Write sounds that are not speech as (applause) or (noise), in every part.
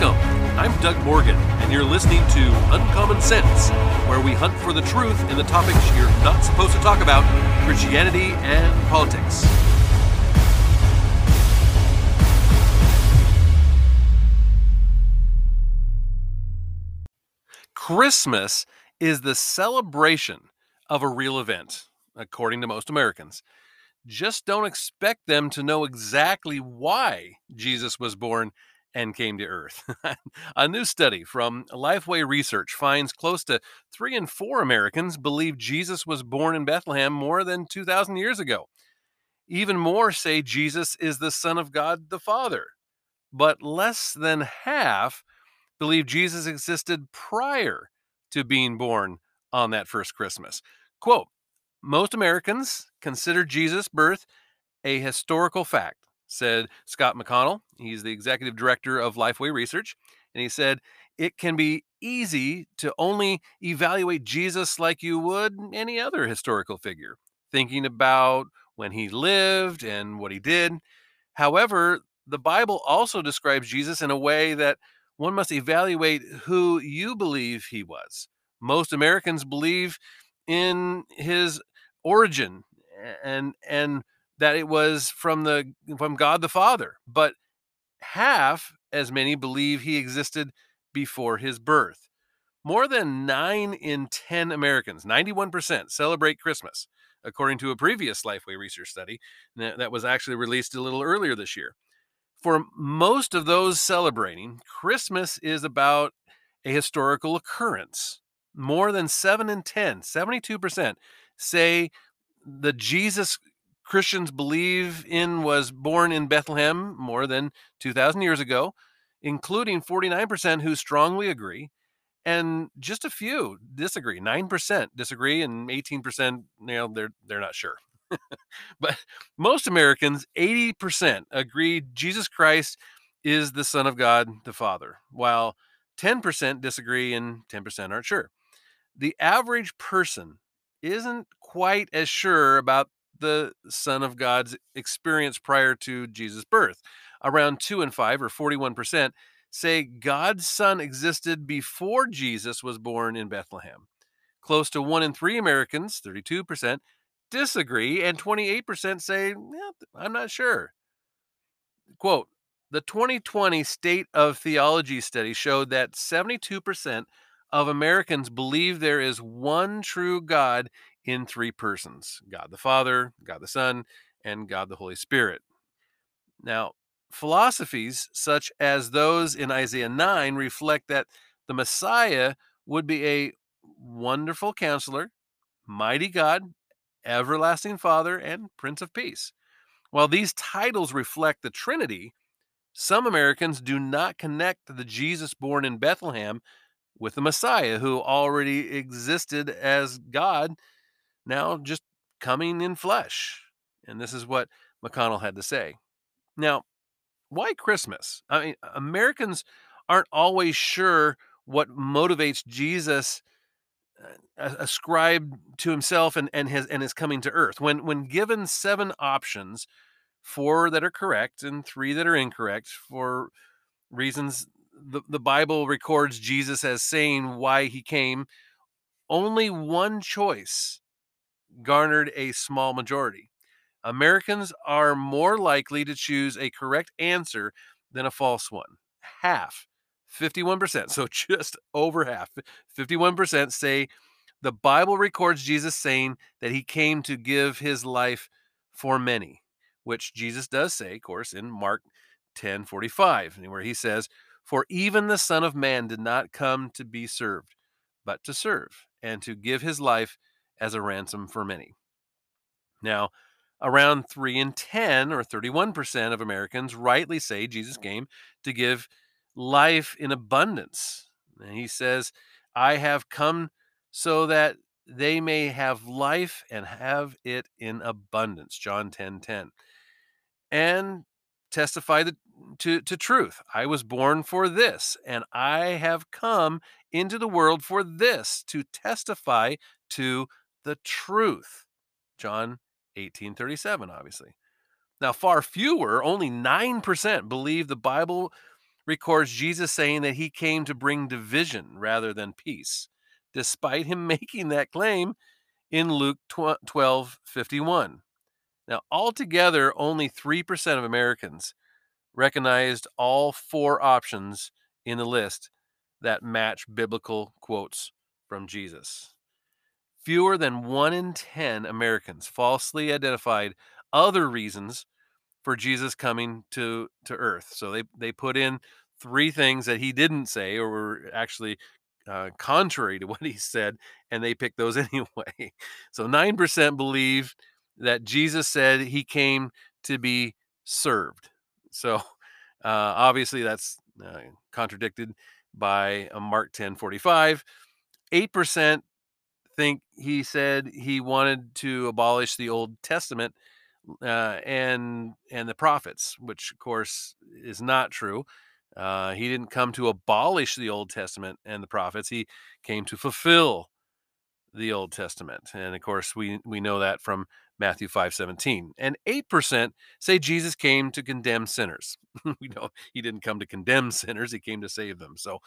Welcome. I'm Doug Morgan, and you're listening to Uncommon Sense, where we hunt for the truth in the topics you're not supposed to talk about Christianity and politics. Christmas is the celebration of a real event, according to most Americans. Just don't expect them to know exactly why Jesus was born and came to Earth. (laughs) a new study from Lifeway Research finds close to three in four Americans believe Jesus was born in Bethlehem more than 2,000 years ago. Even more say Jesus is the Son of God the Father. But less than half believe Jesus existed prior to being born on that first Christmas. Quote Most Americans consider Jesus' birth a historical fact said Scott McConnell. He's the executive director of Lifeway Research. And he said, it can be easy to only evaluate Jesus like you would any other historical figure, thinking about when he lived and what he did. However, the Bible also describes Jesus in a way that one must evaluate who you believe he was. Most Americans believe in his origin and and that it was from the from God the Father, but half as many believe he existed before his birth. More than 9 in 10 Americans, 91%, celebrate Christmas, according to a previous Lifeway research study that was actually released a little earlier this year. For most of those celebrating, Christmas is about a historical occurrence. More than 7 in 10, 72%, say the Jesus Christians believe in was born in Bethlehem more than 2,000 years ago, including 49% who strongly agree, and just a few disagree. 9% disagree, and 18% you know they're they're not sure. (laughs) but most Americans, 80%, agree Jesus Christ is the Son of God, the Father, while 10% disagree and 10% aren't sure. The average person isn't quite as sure about the Son of God's experience prior to Jesus' birth. Around 2 and 5, or 41%, say God's Son existed before Jesus was born in Bethlehem. Close to 1 in 3 Americans, 32%, disagree, and 28% say, yeah, I'm not sure. Quote, the 2020 State of Theology study showed that 72% of Americans believe there is one true God in three persons God the Father, God the Son, and God the Holy Spirit. Now, philosophies such as those in Isaiah 9 reflect that the Messiah would be a wonderful counselor, mighty God, everlasting Father, and Prince of Peace. While these titles reflect the Trinity, some Americans do not connect the Jesus born in Bethlehem with the Messiah who already existed as God now just coming in flesh. And this is what McConnell had to say. Now, why Christmas? I mean, Americans aren't always sure what motivates Jesus uh, ascribed to himself and, and his and his coming to earth. When when given seven options, four that are correct and three that are incorrect for reasons the, the Bible records Jesus as saying why he came, only one choice garnered a small majority. Americans are more likely to choose a correct answer than a false one. Half, 51%, so (laughs) just over half, 51% say the Bible records Jesus saying that he came to give his life for many, which Jesus does say, of course, in Mark 10 45, where he says, For even the Son of Man did not come to be served, but to serve, and to give his life as a ransom for many. Now, around 3 in 10, or 31% of Americans, rightly say Jesus came to give life in abundance. And he says, I have come so that they may have life and have it in abundance. John 10 10. And testify to, to truth. I was born for this, and I have come into the world for this to testify to the truth. John 18:37 obviously. Now far fewer, only 9% believe the Bible records Jesus saying that he came to bring division rather than peace, despite him (laughs) making that claim in Luke 12 51. Now, altogether, only 3% of Americans recognized all four options in the list that match biblical quotes from Jesus. Fewer than 1 in 10 Americans falsely identified other reasons for Jesus coming to, to earth. So they, they put in three things that he didn't say or were actually uh, contrary to (laughs) what he said, and they picked those (laughs) anyway. So 9% believe that Jesus said he came to be served. So (laughs) uh, obviously that's uh, contradicted by uh, Mark 10 45. 8% think he said he wanted to abolish the Old Testament uh, and and the prophets, which of course is not true. Uh, he didn't come to abolish the Old Testament and the prophets. He came to fulfill the Old Testament, and of course we we know that from Matthew five seventeen. And eight percent say Jesus came to condemn sinners. (laughs) we know he didn't come to condemn sinners; he came to save them. So,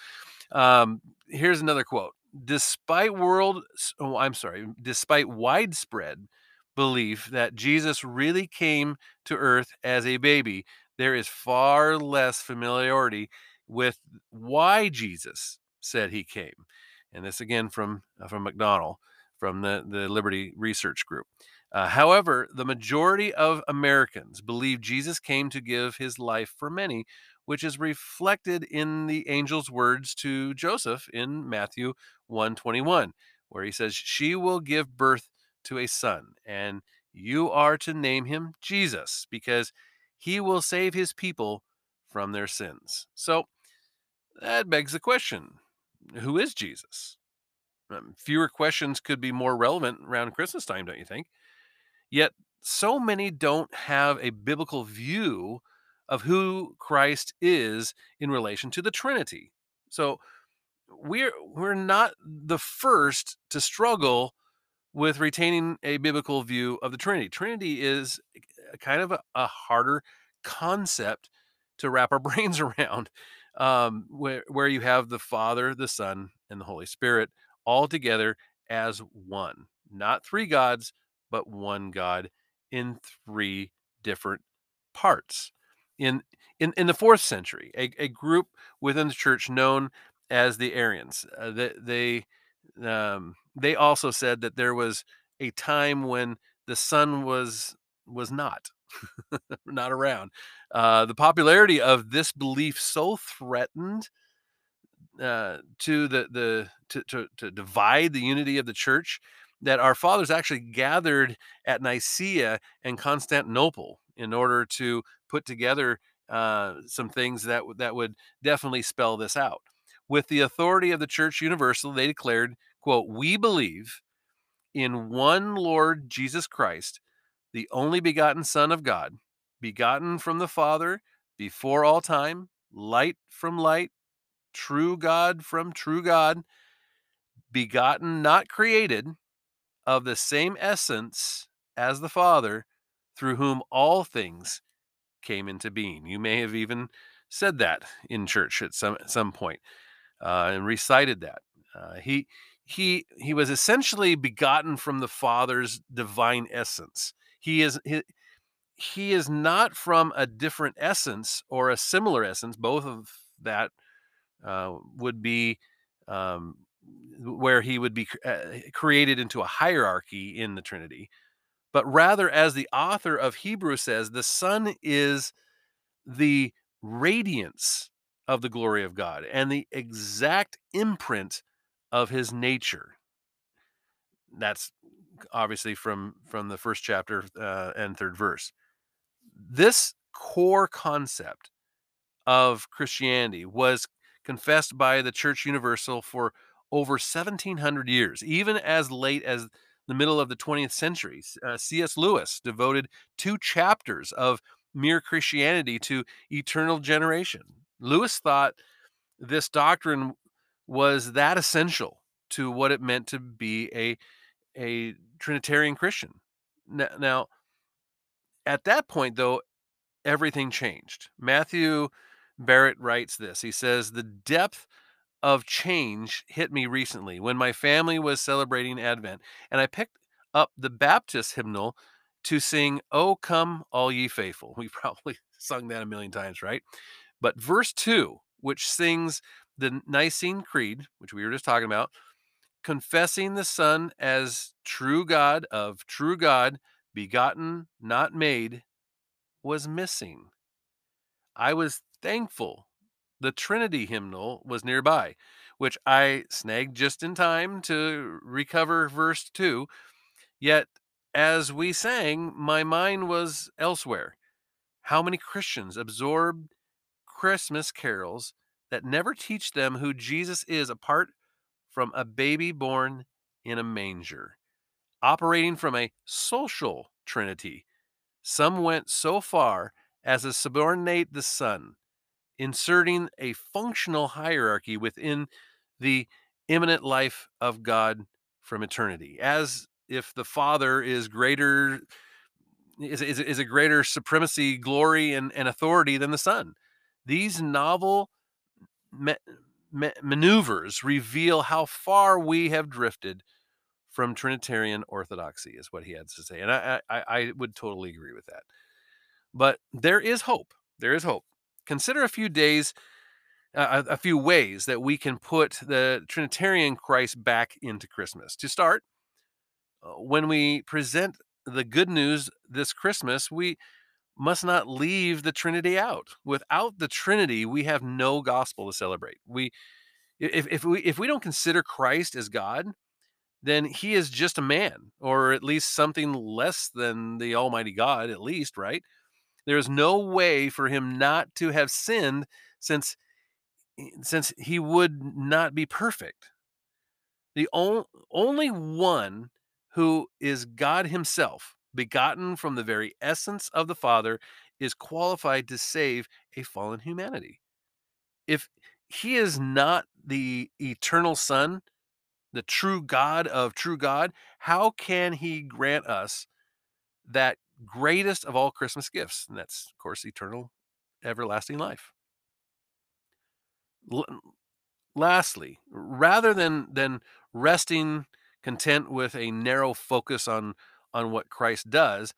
um, here's another quote: Despite world, oh, I'm sorry, despite widespread belief that Jesus really came to earth as a baby, there is far less familiarity with why Jesus said he came. And this again from uh, from McDonald from the, the Liberty Research Group. Uh, however, the majority of Americans believe Jesus came to give his life for many, which is reflected in the angel's words to Joseph in Matthew 121, where he says, She will give birth to a son, and you are to name him Jesus, because he will save his people from their sins. So that begs the question who is Jesus? Um, fewer questions could be more relevant around Christmas time, don't you think? Yet, so many don't have a biblical view of who Christ is in relation to the Trinity. So, we're we're not the first to struggle with retaining a biblical view of the Trinity. Trinity is kind of a, a harder concept to wrap our (laughs) brains around, um, where where you have the Father, the Son, and the Holy Spirit all together as one, not three gods, but one God in three different parts. In in, in the fourth century, a, a group within the church known as the Arians, uh, they they, um, they also said that there was a time when the Son was was not (laughs) not around. Uh, the popularity of this belief so threatened uh, to the the to, to to divide the unity of the church that our fathers actually gathered at Nicaea and Constantinople in order to put together uh, some things that that would definitely spell this out. With the authority of the Church Universal, they declared, "quote We believe in one Lord Jesus Christ, the only begotten Son of God, begotten from the Father before all time, light from light, true God from true God, begotten, not created, of the same essence as the Father, through whom all things came into being. You may have even said that in church at some at some point, uh, and recited that. Uh, he he he was essentially begotten from the Father's divine essence. He is he, he is not from a different essence or a similar essence. Both of that uh, would be um, where he would be uh, created into a hierarchy in the Trinity, but rather, as the author of Hebrew says, the Son is the radiance of the glory of God and the exact imprint of his nature. That's obviously from from the first chapter uh, and third verse. This core concept of Christianity was confessed by the Church Universal for over 1700 years, even as late as the middle of the 20th century. Uh, C.S. Lewis devoted two chapters of mere Christianity to eternal generation. Lewis thought this doctrine was that essential to what it meant to be a a Trinitarian Christian. Now, now at that point, though, everything changed. Matthew Barrett writes this. He says, The depth of change hit me recently when my family was celebrating Advent, and I picked up the Baptist hymnal to sing, Oh, come, all ye faithful. We (laughs) probably sung that a million times, right? But verse 2, which sings the Nicene Creed, which we were just talking about, confessing the Son as true God of true God, begotten, not made, was missing. I was thankful the Trinity hymnal was nearby, which I snagged just in time to recover verse 2. Yet, as we sang, my mind was elsewhere. How many Christians absorb Christmas carols that never teach them who Jesus is apart from a baby born in a manger, operating from a social trinity? Some went so far as to subordinate the Son, inserting a functional hierarchy within the immanent life of God from eternity, as if the Father is greater is, is, is a greater supremacy, glory, and, and authority than the Son. These novel ma- ma- maneuvers reveal how far we have drifted from Trinitarian orthodoxy, is what he had to say. And I, I, I would totally agree with that. But there is hope. There is hope. Consider a few days, uh, a few ways that we can put the Trinitarian Christ back into Christmas. To start, uh, when we present the good news this Christmas, we must not leave the Trinity out. Without the Trinity, we have no gospel to celebrate. We if, if we if we don't consider Christ as God, then he is just a man, or at least something less than the Almighty God, at least, right? There is no way for him not to have sinned since eh, since he would not be perfect. The on, only one who is God himself, begotten from the very essence of the Father, is qualified to save a fallen humanity. If he is not the eternal Son, the true God of true God, how can he grant us that greatest of all Christmas gifts? And that's, of course, eternal, everlasting life. L- mm, lastly, rather than than resting content with a narrow focus on on what Christ does,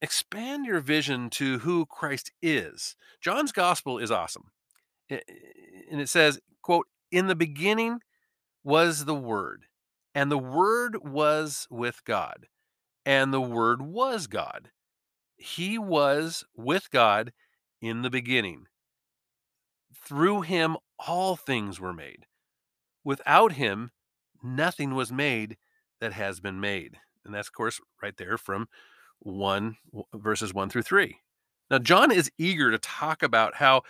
expand your vision to who Christ is. John's gospel is awesome. And it says, quote, in the beginning was the word, and the word was with God, and the word was God. He was with God in the beginning. Through him all things were made. Without him nothing was made that has been made. And that's, of course, right there from 1 verses 1 through 3. Now, John is eager to talk about how,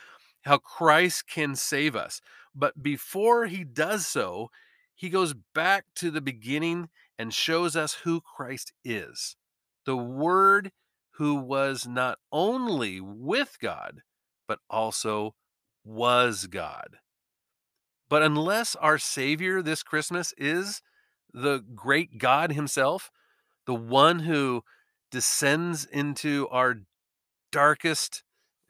how Christ can save us. But before he does so, he goes back to the beginning and shows us who Christ is the Word who was not only with God, but also was God. But unless our Savior this Christmas is the great God Himself, the one who descends into our darkest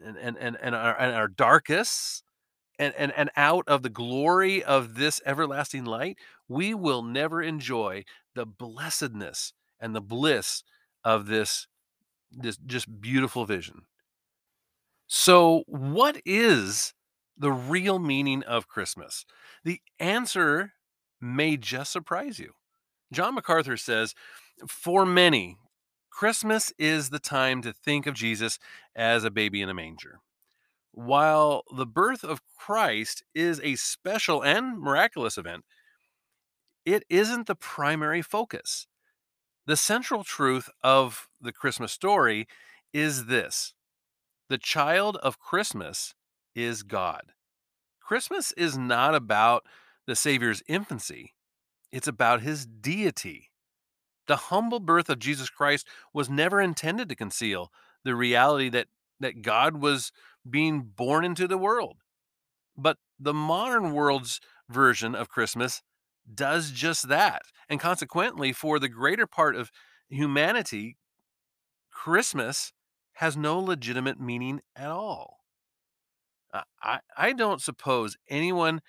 and, and, and, and, our, and our darkest and, and, and out of the glory of this everlasting light, we will never enjoy the blessedness and the bliss of this, this just beautiful vision. So, what is the real meaning of Christmas? The answer may just surprise you. John MacArthur says, For many, Christmas is the time to think of Jesus as a baby in a manger. While the birth of Christ is a special and miraculous event, it isn't the primary focus. The central truth of the Christmas story is this the child of Christmas is God. Christmas is not about the Savior's infancy, it's about his deity. The humble birth of Jesus Christ was never intended to conceal the reality that, that God was being born into the world. But the modern world's version of Christmas does just that. And consequently, for the greater part of humanity, Christmas has no legitimate meaning at all. Uh, I, I don't suppose anyone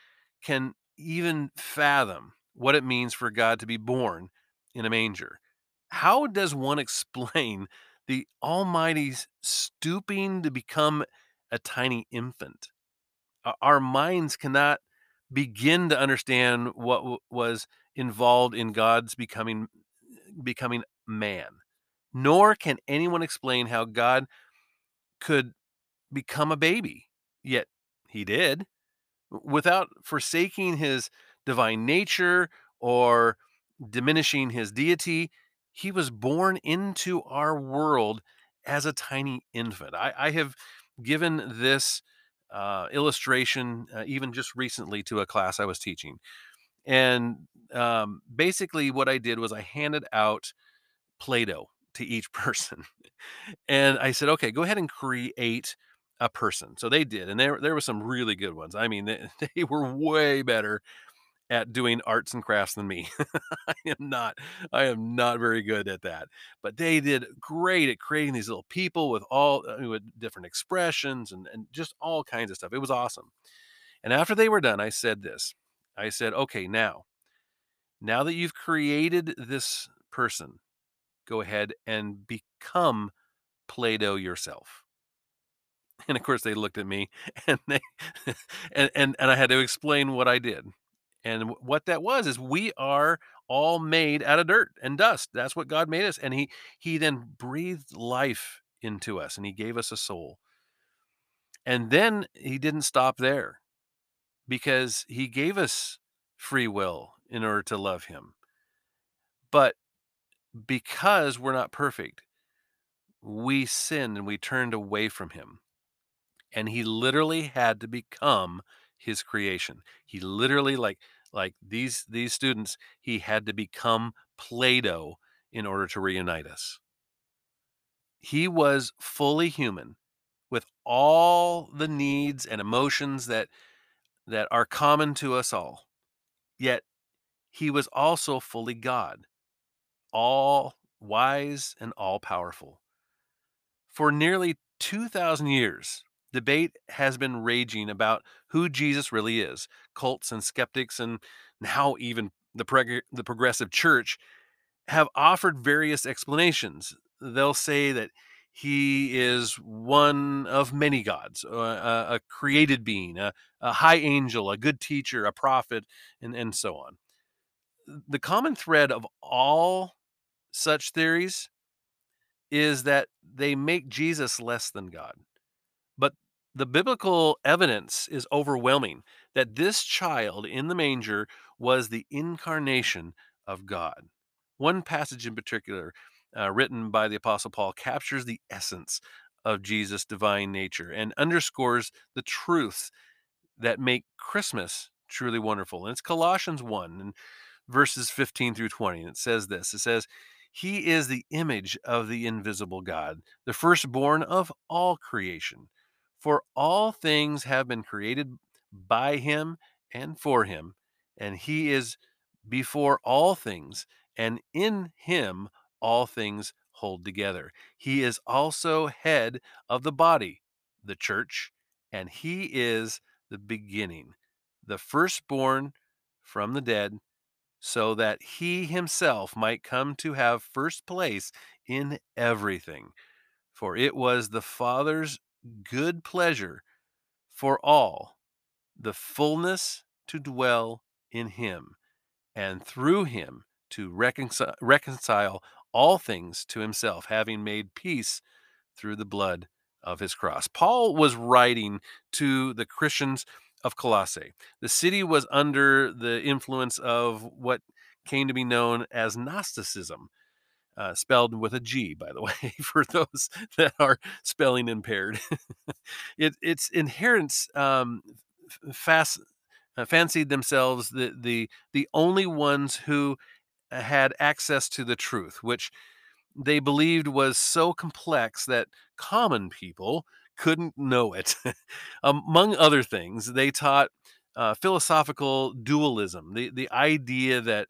can even fathom what it means for God to be born in a manger. How does one (laughs) explain the Almighty's stooping to become a tiny infant? Our minds cannot begin to understand what w- was involved in God's becoming becoming man. Nor can anyone explain how God could become a baby. Yet he did without forsaking his divine nature or diminishing his deity. He was born into our world as a tiny infant. I, I have given this uh, illustration uh, even just recently to a class I was teaching. And um, basically, what I did was I handed out Play Doh to each (laughs) person. and I said, okay, go ahead and create a person. So they did. And there, there were some really good ones. I mean, they, (laughs) they were way better at doing arts and crafts than me. (laughs) I am not I am not very good at that. But they did great at creating these little people with all uh, with different expressions and and just all kinds of stuff. It was awesome. And after they were done, I said this. I said, "Okay, now now that you've created this person, go ahead and become Play-Doh yourself." And of course they looked at me (laughs) and they (laughs) and and, and I had to explain what I did. And what that was is we are all made out of dirt and dust. That's what God made us. And he he then breathed life into us and he gave us a soul. And then he didn't stop there because he gave us free will in order to love him. But because we're not perfect, we sinned and we turned away from him. And he literally had to become his creation. He literally like like these these students, he had to become Play-Doh in order to reunite us. He was fully human with all the needs and emotions that that are common to us all. Yet he was also fully God, all wise and all powerful. For nearly 2000 years, debate has been raging about who Jesus really is. Cults and skeptics, and now even the, the progressive church, have offered various explanations. They'll say that he is one of many gods, a, a created being, a, a, high angel, a good teacher, a prophet, and, and so on. The common thread of all such theories is that they make Jesus less than God. But the biblical evidence is overwhelming that this child in the manger was the incarnation of God. One passage in particular, uh, written by the Apostle Paul, captures the essence of Jesus' divine nature and underscores the truths that make Christmas truly wonderful. And it's Colossians 1 and verses 15 through 20. And it says this it says, He is the image of the invisible God, the firstborn of all creation. For all things have been created by him and for him, and he is before all things, and in him all things hold together. He is also head of the body, the church, and he is the beginning, the firstborn from the dead, so that he himself might come to have first place in everything. For it was the Father's good pleasure for all the fullness to dwell in him, and through him to reconcile, reconcile all things to himself, having made peace through the blood of his cross. Paul was writing to the Christians of Colossae. The city was under the influence of what came to be known as Gnosticism, uh, spelled with a G, by the (laughs) way, for those that are spelling impaired. (laughs) it, its inherents um, fast, uh, fancied themselves the, the the only ones who uh, had access to the truth, which they believed was so complex that common people couldn't know it. (laughs) Among other things, they taught uh, philosophical dualism, the, the idea that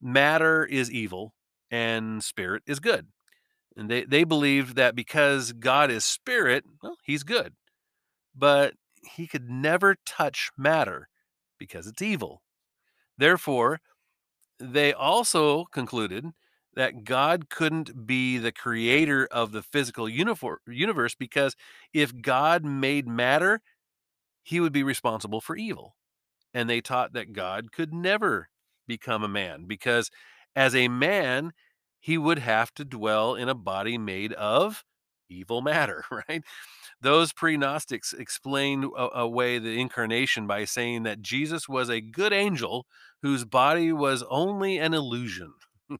matter is evil and spirit is good. And they, they believed that because God is spirit, well, he's good. But he could never touch matter because it's evil. Therefore, they also concluded that God couldn't be the creator of the physical universe because if God made matter, he would be responsible for evil. And they taught that God could never become a man because as a man, he would have to dwell in a body made of evil matter, (laughs) right? Those pre Gnostics explained away the incarnation by saying that Jesus was a good angel whose body was only an illusion. (laughs)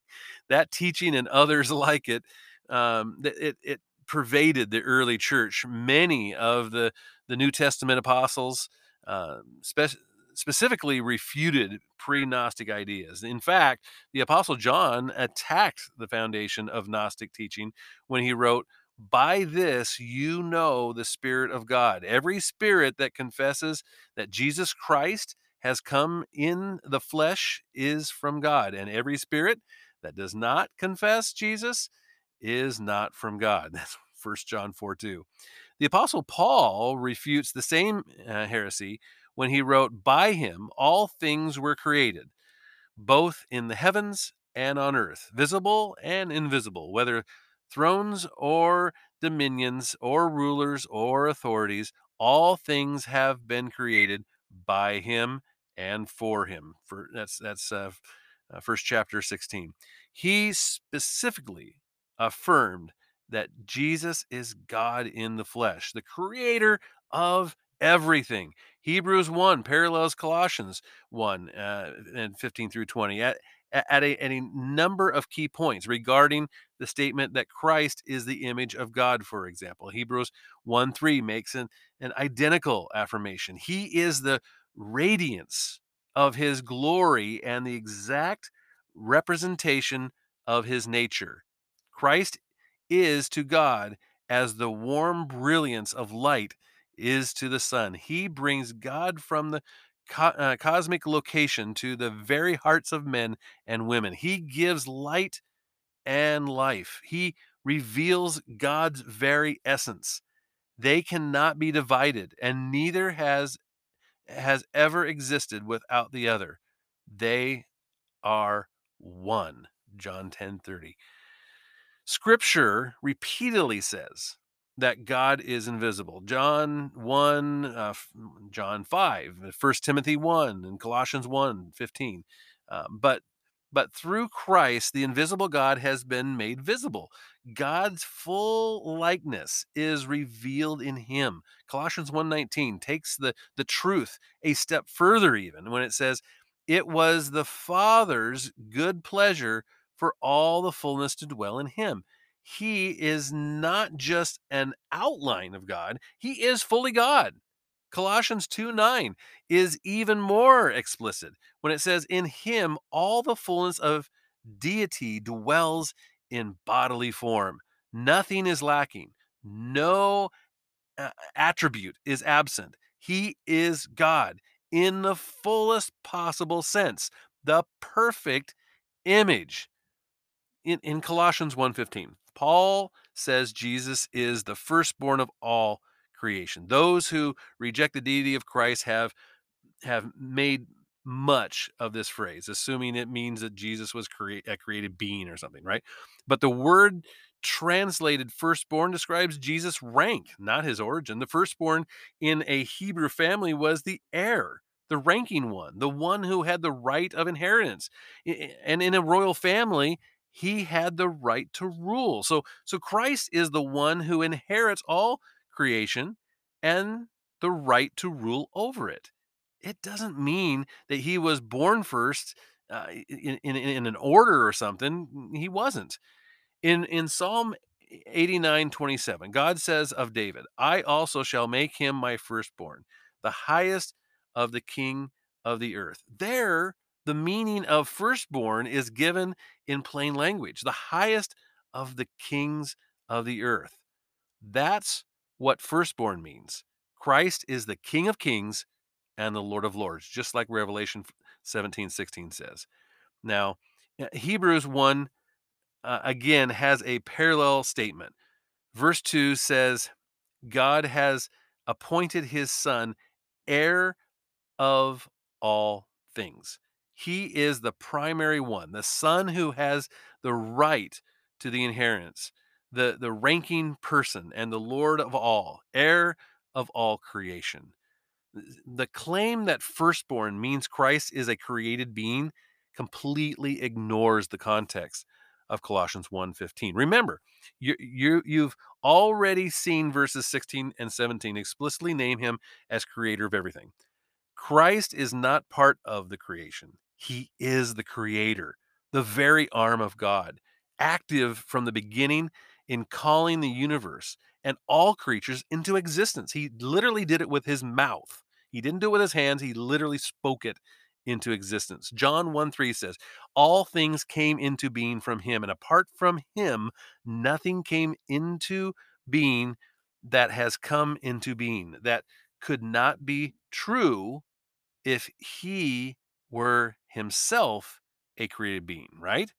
that teaching and others (laughs) like it, um, it, it pervaded the early church. Many of the, the New Testament apostles, uh, spe- specifically refuted pre Gnostic ideas. In fact, the Apostle John attacked the foundation of Gnostic teaching when he wrote, By this you know the Spirit of God. Every spirit that confesses that Jesus Christ has come in the flesh is from God, and every spirit that does not confess Jesus is not from God. (laughs) That's 1 John 4 2. The Apostle Paul refutes the same uh, heresy when he wrote, By him all things were created, both in the heavens and on earth, visible and invisible, whether thrones or dominions or rulers or authorities, all things have been created by him and for him. For that's that's uh, uh, first chapter 16. He specifically affirmed that Jesus is God in the flesh, the creator of everything. Hebrews 1 parallels Colossians 1 uh, and 15 through 20 at, at, a, at a number of key points regarding the statement that Christ is the image of God, for example. Hebrews 1 3 makes an, an identical affirmation. He is the radiance of his glory and the exact representation of his nature. Christ is to God as the warm brilliance of light is to the sun. He brings God from the co- uh, cosmic location to the very hearts of men and women. He gives light and life. He reveals God's very essence. They cannot be divided, and neither has has ever existed without the other. They are one. John 10 30. Scripture repeatedly says that God is invisible. John 1, uh, John 5, 1 Timothy 1, and Colossians 1 15. Uh, but but through Christ, the invisible God has been made visible. God's full likeness is revealed in him. Colossians 1:19 takes the, the truth a step further, even when it says, It was the Father's good pleasure for all the fullness to dwell in him. He is not just an outline of God, he is fully God. Colossians 2 9 is even more explicit when it says, In him all the fullness of deity dwells in bodily form. Nothing is lacking, no uh, attribute is absent. He is God in the fullest possible sense, the perfect image. In, in Colossians 1:15, Paul says Jesus is the firstborn of all creation. Those who reject the deity of Christ have have made much of this phrase, assuming it means that Jesus was crea- a created being or something, right? But the word translated firstborn describes Jesus' rank, not his origin. The firstborn in a Hebrew family was the heir, the ranking one, the one who had the right of inheritance. And in a royal family, he had the right to rule. So so Christ is the one who inherits all creation and the right to rule over it. It doesn't mean that he was born first uh, in, in, in an order or something. He wasn't. In, in Psalm 89 27, God says of David, I also shall make him my firstborn, the highest of the king of the earth. There, the meaning of firstborn is given in plain language, the highest of the kings of the earth. That's what firstborn means. Christ is the King of Kings and the Lord of Lords, just like Revelation 17 16 says. Now, uh, Hebrews 1 uh, again has a parallel statement. Verse 2 says, God has appointed his son heir of all things. He is the primary one, the son who has the right to the inheritance, the, the ranking person and the Lord of all, heir of all creation. The claim that firstborn means Christ is a created being completely ignores the context of Colossians 1:15. Remember, you, you you've already seen verses 16 and 17 explicitly name him as creator of everything. Christ is not part of the creation. He is the creator, the very arm of God, active from the beginning in calling the universe and all creatures into existence. He literally did it with his mouth. He didn't do it with his hands, he literally spoke it into existence. John 1 3 says, All things came into being from him, and apart from him, nothing came into being that has come into being. That could not be true if he were himself a created being, right?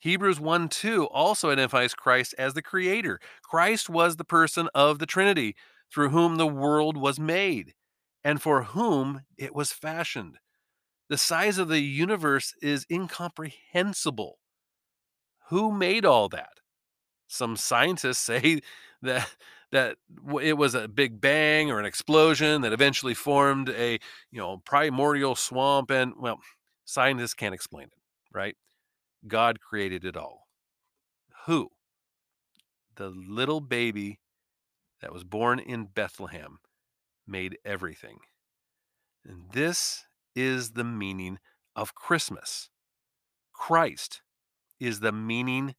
Hebrews 1 2 also identifies Christ as the creator. Christ was the person of the Trinity through whom the world was made and for whom it was fashioned. The size of the universe is incomprehensible. Who made all that? Some scientists (laughs) say that that it was a big bang or an explosion that eventually formed a, you know, primordial swamp and well, scientists can't explain it, right? God created it all. Who? The little baby that was born in Bethlehem made everything. And this is the meaning of Christmas. Christ is the meaning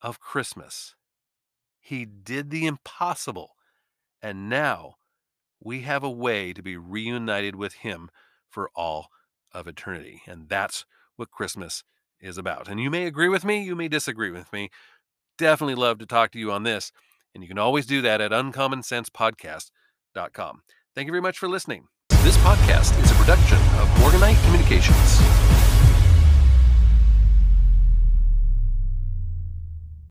of Christmas. He did the impossible, and now we have a way to be reunited with Him for all of eternity. And that's what Christmas is about. And you may agree with me, you may disagree with me. Definitely love to talk to you on this. And you can always do that at uncommonsensepodcast.com. Thank you very much for listening. This podcast is a production of Morganite Communications.